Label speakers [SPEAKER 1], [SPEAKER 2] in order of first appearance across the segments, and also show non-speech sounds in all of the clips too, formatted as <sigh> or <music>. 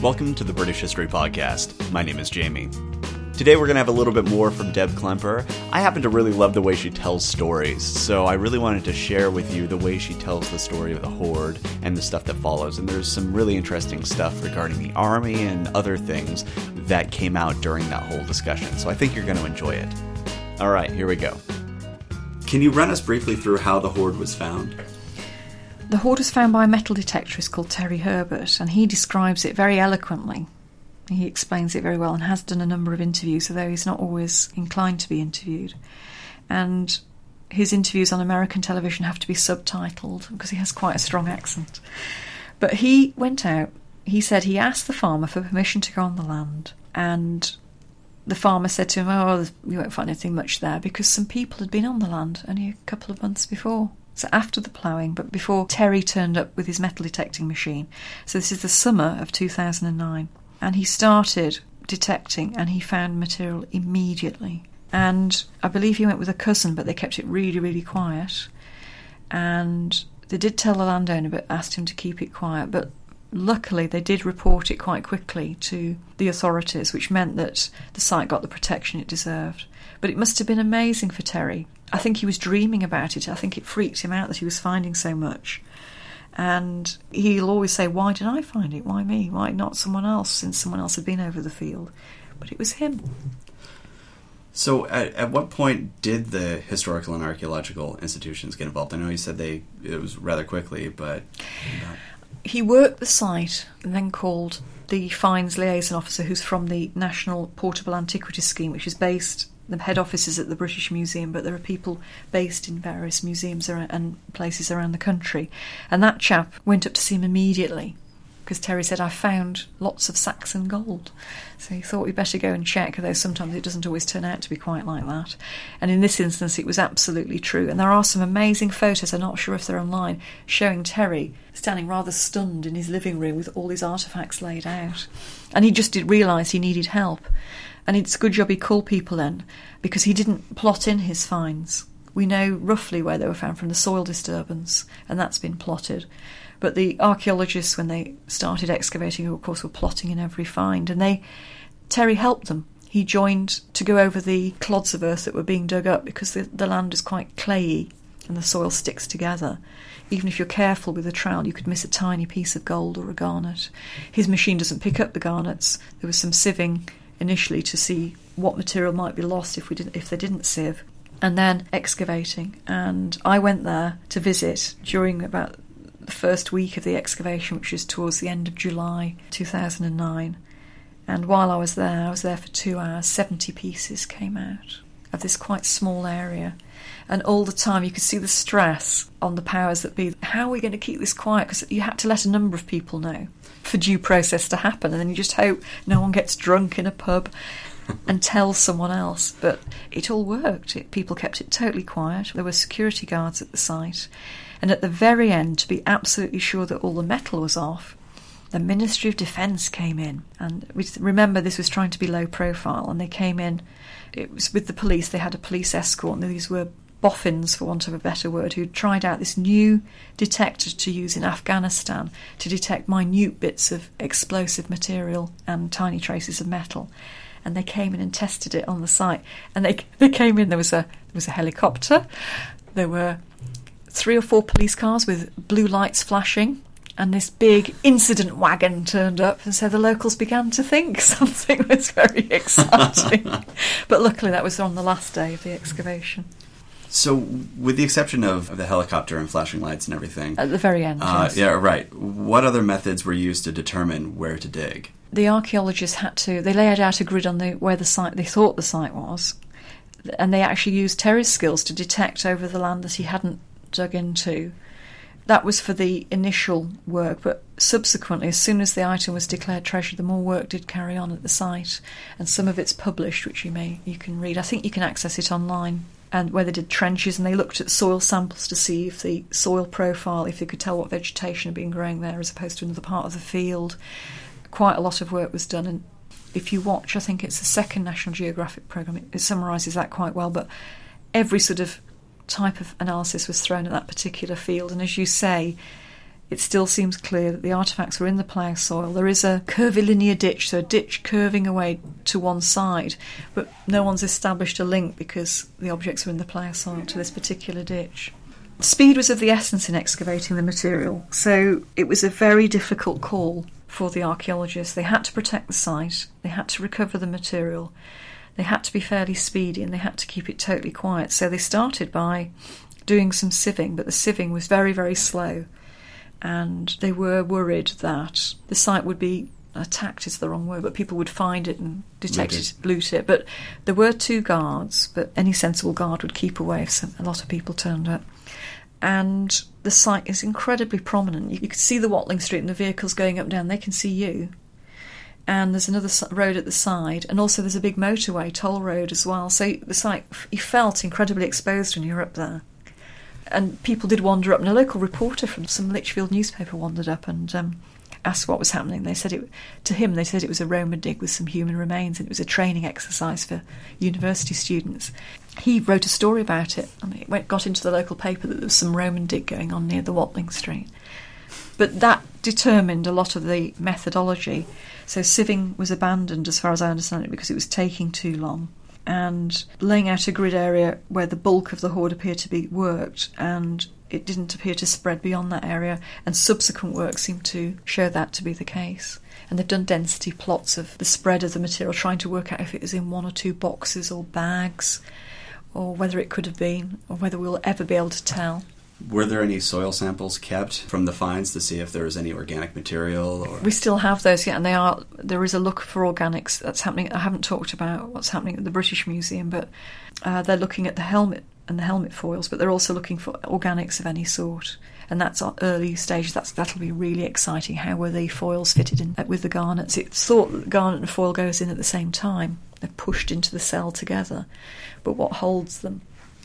[SPEAKER 1] Welcome to the British History Podcast. My name is Jamie. Today we're going to have a little bit more from Deb Klemperer. I happen to really love the way she tells stories, so I really wanted to share with you the way she tells the story of the Hoard and the stuff that follows. And there's some really interesting stuff regarding the army and other things that came out during that whole discussion, so I think you're going to enjoy it. All right, here we go. Can you run us briefly through how the Hoard was found?
[SPEAKER 2] The Hoard was found by a metal detectorist called Terry Herbert, and he describes it very eloquently he explains it very well and has done a number of interviews, although he's not always inclined to be interviewed. And his interviews on American television have to be subtitled because he has quite a strong accent. But he went out, he said he asked the farmer for permission to go on the land, and the farmer said to him, Oh, you won't find anything much there because some people had been on the land only a couple of months before. So after the ploughing, but before Terry turned up with his metal detecting machine. So this is the summer of 2009 and he started detecting and he found material immediately. And I believe he went with a cousin, but they kept it really, really quiet. And they did tell the landowner, but asked him to keep it quiet. But luckily, they did report it quite quickly to the authorities, which meant that the site got the protection it deserved. But it must have been amazing for Terry. I think he was dreaming about it. I think it freaked him out that he was finding so much. And he'll always say, Why did I find it? Why me? Why not someone else? Since someone else had been over the field. But it was him.
[SPEAKER 1] So, at, at what point did the historical and archaeological institutions get involved? I know you said they it was rather quickly, but
[SPEAKER 2] he worked the site and then called the finds liaison officer, who's from the National Portable Antiquities Scheme, which is based the head office is at the British Museum, but there are people based in various museums and places around the country. And that chap went up to see him immediately because Terry said, I found lots of Saxon gold. So he thought we'd better go and check, though sometimes it doesn't always turn out to be quite like that. And in this instance, it was absolutely true. And there are some amazing photos, I'm not sure if they're online, showing Terry standing rather stunned in his living room with all his artefacts laid out. And he just did realise he needed help. And it's a good job he called people in because he didn't plot in his finds. We know roughly where they were found from the soil disturbance, and that's been plotted. But the archaeologists, when they started excavating, of course, were plotting in every find, and they Terry helped them. He joined to go over the clods of earth that were being dug up because the, the land is quite clayey and the soil sticks together. Even if you're careful with a trowel, you could miss a tiny piece of gold or a garnet. His machine doesn't pick up the garnets. There was some sieving initially to see what material might be lost if we didn't if they didn't sieve and then excavating and I went there to visit during about the first week of the excavation which was towards the end of July 2009 and while I was there I was there for 2 hours 70 pieces came out of this quite small area. And all the time you could see the stress on the powers that be. How are we going to keep this quiet? Because you had to let a number of people know for due process to happen, and then you just hope no one gets drunk in a pub and tell someone else. But it all worked. It, people kept it totally quiet. There were security guards at the site, and at the very end, to be absolutely sure that all the metal was off, the Ministry of Defence came in, and we remember this was trying to be low profile, and they came in. It was with the police. They had a police escort, and these were boffins, for want of a better word, who tried out this new detector to use in Afghanistan to detect minute bits of explosive material and tiny traces of metal. And they came in and tested it on the site. And they <laughs> they came in. There was a there was a helicopter. There were three or four police cars with blue lights flashing. And this big incident wagon turned up, and so the locals began to think <laughs> something was very <laughs> exciting. but luckily, that was on the last day of the excavation.
[SPEAKER 1] So, with the exception of, the helicopter and flashing lights and everything,
[SPEAKER 2] at the very end,
[SPEAKER 1] uh,
[SPEAKER 2] yes.
[SPEAKER 1] yeah, right. What other methods were used to determine where to dig?
[SPEAKER 2] The archaeologists had to. They laid out a grid on the where the site they thought the site was, and they actually used Terry's skills to detect over the land that he hadn't dug into. That was for the initial work, but subsequently, as soon as the item was declared treasure, the more work did carry on at the site, and some of it's published, which you may you can read. I think you can access it online and where they did trenches and they looked at soil samples to see if the soil profile, if they could tell what vegetation had been growing there as opposed to another part of the field. Quite a lot of work was done, and if you watch, I think it's the second National Geographic programme, it, it summarises that quite well. But every sort of type of analysis was thrown at that particular field, and as you say, it still seems clear that the artefacts were in the plough soil. There is a curvilinear ditch, so a ditch curving away to one side, but no one's established a link because the objects were in the plough soil to this particular ditch. Speed was of the essence in excavating the material, so it was a very difficult call for the archaeologists. They had to protect the site, they had to recover the material, they had to be fairly speedy, and they had to keep it totally quiet. So they started by doing some sieving, but the sieving was very, very slow and they were worried that the site would be attacked is the wrong word, but people would find it and detect it, loot it. But there were two guards, but any sensible guard would keep away if some, a lot of people turned up. And the site is incredibly prominent. You, you can see the Watling Street and the vehicles going up and down. They can see you. And there's another road at the side, and also there's a big motorway, toll road as well. So the site, you felt incredibly exposed when you're up there and people did wander up, and a local reporter from some Lichfield newspaper wandered up and um, asked what was happening. They said it to him. They said it was a Roman dig with some human remains, and it was a training exercise for university students. He wrote a story about it, and it went, got into the local paper that there was some Roman dig going on near the Watling Street. But that determined a lot of the methodology. So sieving was abandoned, as far as I understand it, because it was taking too long and laying out a grid area where the bulk of the hoard appeared to be worked and it didn't appear to spread beyond that area and subsequent work seemed to show that to be the case and they've done density plots of the spread of the material trying to work out if it was in one or two boxes or bags or whether it could have been or whether we'll ever be able to tell
[SPEAKER 1] Were there any soil samples kept from the finds to see if there was any organic material or
[SPEAKER 2] We still have those, yeah, and they are. There is a look for organics that's happening. I haven't talked about what's happening at the British Museum, but uh, they're looking at the helmet and the helmet foils, but they're also looking for organics of any sort. And that's at early stages. That's that'll be really exciting. How were the foils fitted in with the garnets? It's thought that the garnet and foil goes in at the same time. They're pushed into the cell together, but what holds them?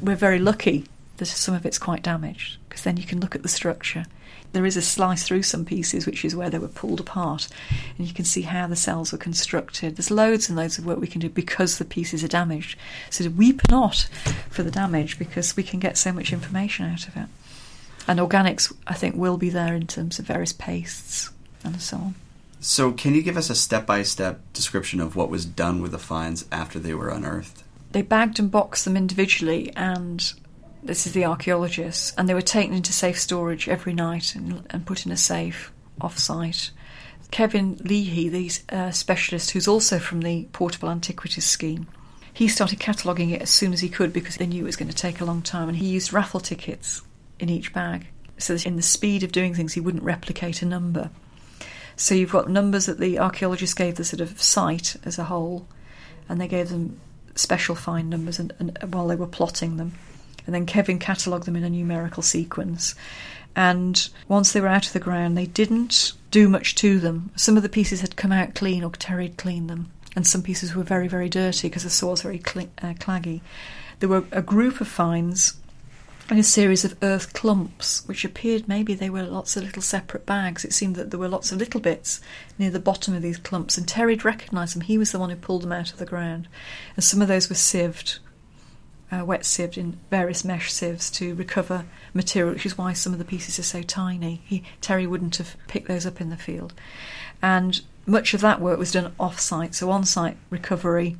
[SPEAKER 2] We're very lucky that some of it's quite damaged because then you can look at the structure. There is a slice through some pieces, which is where they were pulled apart, and you can see how the cells were constructed. There's loads and loads of work we can do because the pieces are damaged. So weep not for the damage because we can get so much information out of it. And organics, I think, will be there in terms of various pastes and so on.
[SPEAKER 1] So, can you give us a step by step description of what was done with the finds after they were unearthed?
[SPEAKER 2] They bagged and boxed them individually, and this is the archaeologists, and they were taken into safe storage every night and, and put in a safe off site. Kevin Leahy, the uh, specialist who's also from the Portable Antiquities Scheme, he started cataloguing it as soon as he could because they knew it was going to take a long time, and he used raffle tickets in each bag. So that in the speed of doing things, he wouldn't replicate a number. So you've got numbers that the archaeologists gave the sort of site as a whole, and they gave them special find numbers and, and while they were plotting them. And then Kevin catalogued them in a numerical sequence. And once they were out of the ground, they didn't do much to them. Some of the pieces had come out clean, or Terry had cleaned them, and some pieces were very, very dirty because the soil was very cl- uh, claggy. There were a group of finds and a series of earth clumps, which appeared maybe they were lots of little separate bags. It seemed that there were lots of little bits near the bottom of these clumps, and Terry'd recognised them. He was the one who pulled them out of the ground. And some of those were sieved, uh, wet sieved in various mesh sieves to recover material, which is why some of the pieces are so tiny. He, Terry wouldn't have picked those up in the field. And much of that work was done off site, so on site recovery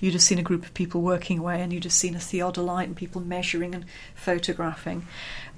[SPEAKER 2] you'd have seen a group of people working away and you'd have seen a theodolite and people measuring and photographing.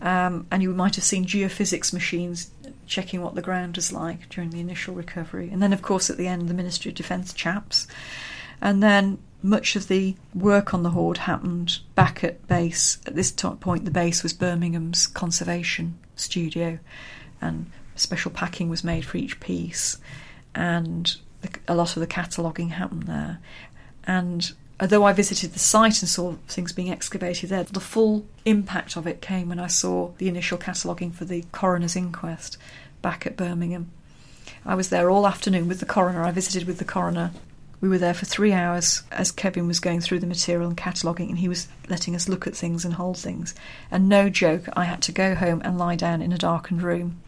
[SPEAKER 2] Um, and you might have seen geophysics machines checking what the ground is like during the initial recovery. And then, of course, at the end, the Ministry of Defence chaps. And then much of the work on the hoard happened back at base. At this point, the base was Birmingham's conservation studio, and special packing was made for each piece. And a lot of the cataloguing happened there. And although I visited the site and saw things being excavated there, the full impact of it came when I saw the initial cataloguing for the coroner's inquest back at Birmingham. I was there all afternoon with the coroner. I visited with the coroner. We were there for three hours as Kevin was going through the material and cataloguing, and he was letting us look at things and hold things. And no joke, I had to go home and lie down in a darkened room.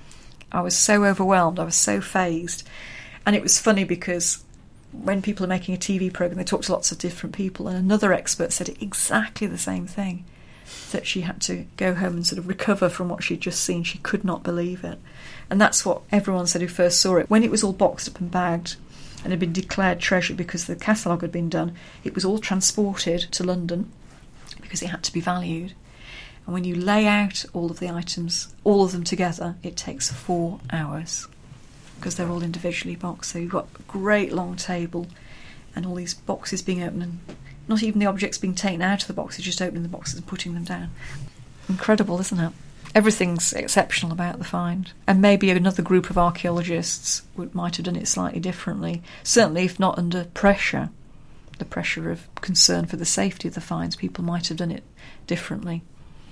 [SPEAKER 2] I was so overwhelmed, I was so fazed. And it was funny because when people are making a TV program, they talk to lots of different people, and another expert said exactly the same thing. that she had to go home and sort of recover from what she'd just seen. She could not believe it. And that's what everyone said who first saw it. When it was all boxed up and bagged and had been declared treasure because the catalogue had been done, it was all transported to London because it had to be valued. And when you lay out all of the items, all of them together, it takes four hours because they're all individually boxed. So you've got a great long table and all these boxes being opened and not even the objects being taken out of the boxes, just opening the boxes and putting them down. Incredible, isn't it? Everything's exceptional about the find. And maybe another group of archaeologists would, might have done it slightly differently. Certainly, if not under pressure, the pressure of concern for the safety of the finds, people might have done it differently.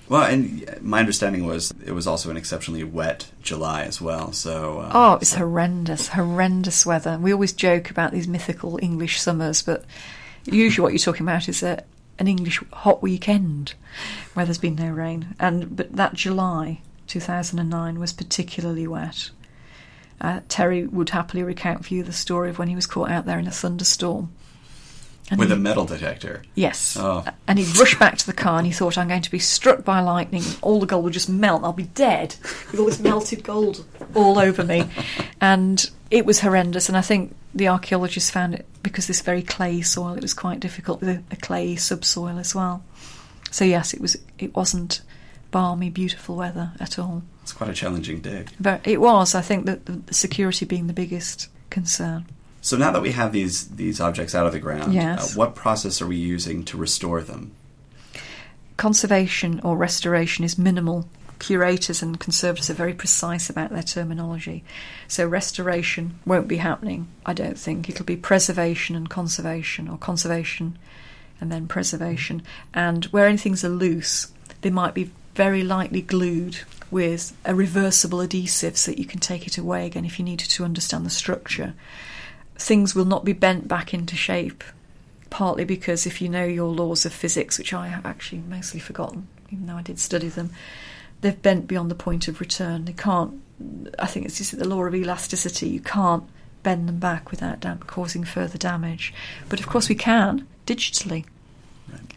[SPEAKER 1] Well, and my understanding was it was also an exceptionally wet July as well. So uh,
[SPEAKER 2] oh, it's so. horrendous, horrendous weather. We always joke about these mythical English summers, but usually what you're talking about is a, an English hot weekend where there's been no rain. And but that July 2009 was particularly wet. Uh, Terry would happily recount for you the story of when he was caught out there in a thunderstorm
[SPEAKER 1] and With he, a metal detector?
[SPEAKER 2] Yes. Oh. And he rushed back to the car and he thought, I'm going to be struck by lightning. All the gold will just melt. I'll be dead with all this melted gold all over me. <laughs> And it was horrendous. And I think the archaeologists found it because this very clay soil, it was quite difficult with a, a clay subsoil as well. So, yes, it, was, it wasn't balmy, beautiful weather at all.
[SPEAKER 1] It's quite a challenging dig.
[SPEAKER 2] But it was, I think, that the security being the biggest concern.
[SPEAKER 1] So now that we have these these objects out of the ground, uh,
[SPEAKER 2] yes.
[SPEAKER 1] uh, what process are we using to restore them?
[SPEAKER 2] Conservation or restoration is minimal. Curators and conservators are very precise about their terminology. So restoration won't be happening, I don't think. It'll be preservation and conservation, or conservation and then preservation. And where anything's are loose, they might be very lightly glued with a reversible adhesive so that you can take it away again if you needed to understand the structure things will not be bent back into shape. Partly because if you know your laws of physics, which I have actually mostly forgotten, even though I did study them, they've bent beyond the point of return. They can't. I think it's just the law of elasticity. You can't bend them back without dam- causing further damage. But of course, we can digitally.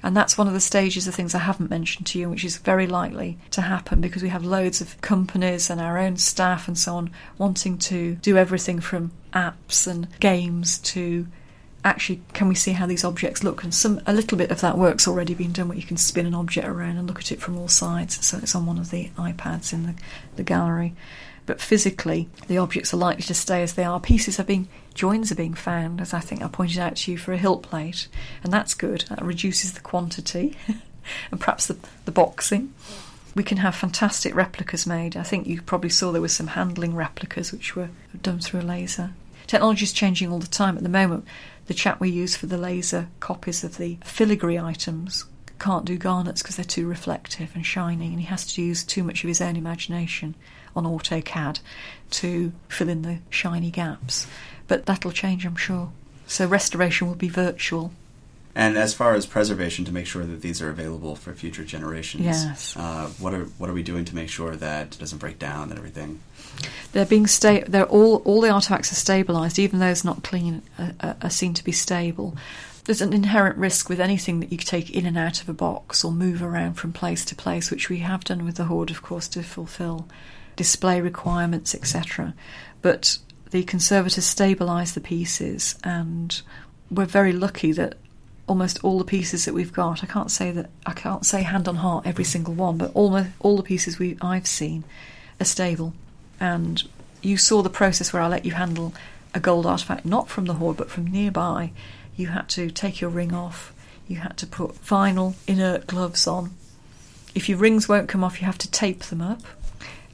[SPEAKER 2] And that's one of the stages of things I haven't mentioned to you, which is very likely to happen because we have loads of companies and our own staff and so on wanting to do everything from apps and games to actually can we see how these objects look and some a little bit of that work's already been done where you can spin an object around and look at it from all sides so it's on one of the iPads in the, the gallery but physically the objects are likely to stay as they are. Pieces are being joins are being found, as I think I pointed out to you for a hilt plate, and that's good. That reduces the quantity <laughs> and perhaps the, the boxing. We can have fantastic replicas made. I think you probably saw there were some handling replicas which were done through a laser. Technology is changing all the time. At the moment, the chap we use for the laser copies of the filigree items can't do garnets because they're too reflective and shining, and he has to use too much of his own imagination on AutoCAD to fill in the shiny gaps. But that'll change, I'm sure. So restoration will be virtual.
[SPEAKER 1] And as far as preservation, to make sure that these are available for future generations,
[SPEAKER 2] yes.
[SPEAKER 1] Uh, what are what are we doing to make sure that it doesn't break down and everything?
[SPEAKER 2] They're being sta- They're all all the artifacts are stabilised, even those not clean are, are seen to be stable there's an inherent risk with anything that you take in and out of a box or move around from place to place, which we have done with the hoard, of course, to fulfil display requirements, etc. But the conservators stabilise the pieces, and we're very lucky that almost all the pieces that we've got. I can't say that I can't say hand on heart every single one, but almost all the pieces we I've seen are stable. And you saw the process where I let you handle a gold artifact not from the hoard but from nearby you had to take your ring off, you had to put vinyl inert gloves on. If your rings won't come off, you have to tape them up,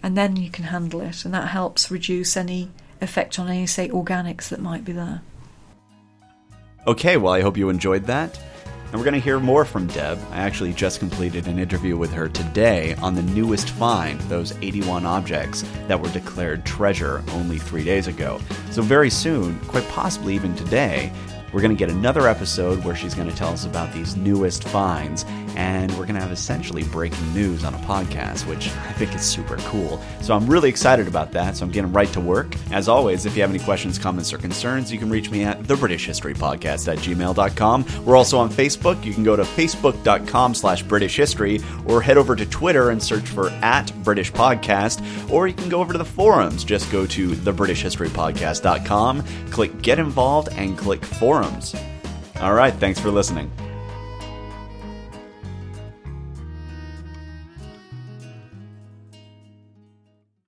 [SPEAKER 2] and then you can handle it, and that helps reduce any effect on any, say, organics that might be there.
[SPEAKER 1] Okay, well, I hope you enjoyed that. And we're going to hear more from Deb. I actually just completed an interview with her today on the newest find, those 81 objects that were declared treasure only three days ago. So, very soon, quite possibly even today, we're going to get another episode where she's going to tell us about these newest finds and we're going to have essentially breaking news on a podcast, which I think is super cool. So I'm really excited about that, so I'm getting right to work. As always, if you have any questions, comments, or concerns, you can reach me at the British History Podcast at gmail.com. We're also on Facebook. You can go to facebook.com slash British History or head over to Twitter and search for at British Podcast, or you can go over to the forums. Just go to thebritishhistorypodcast.com, click Get Involved, and click Forums. All right, thanks for listening.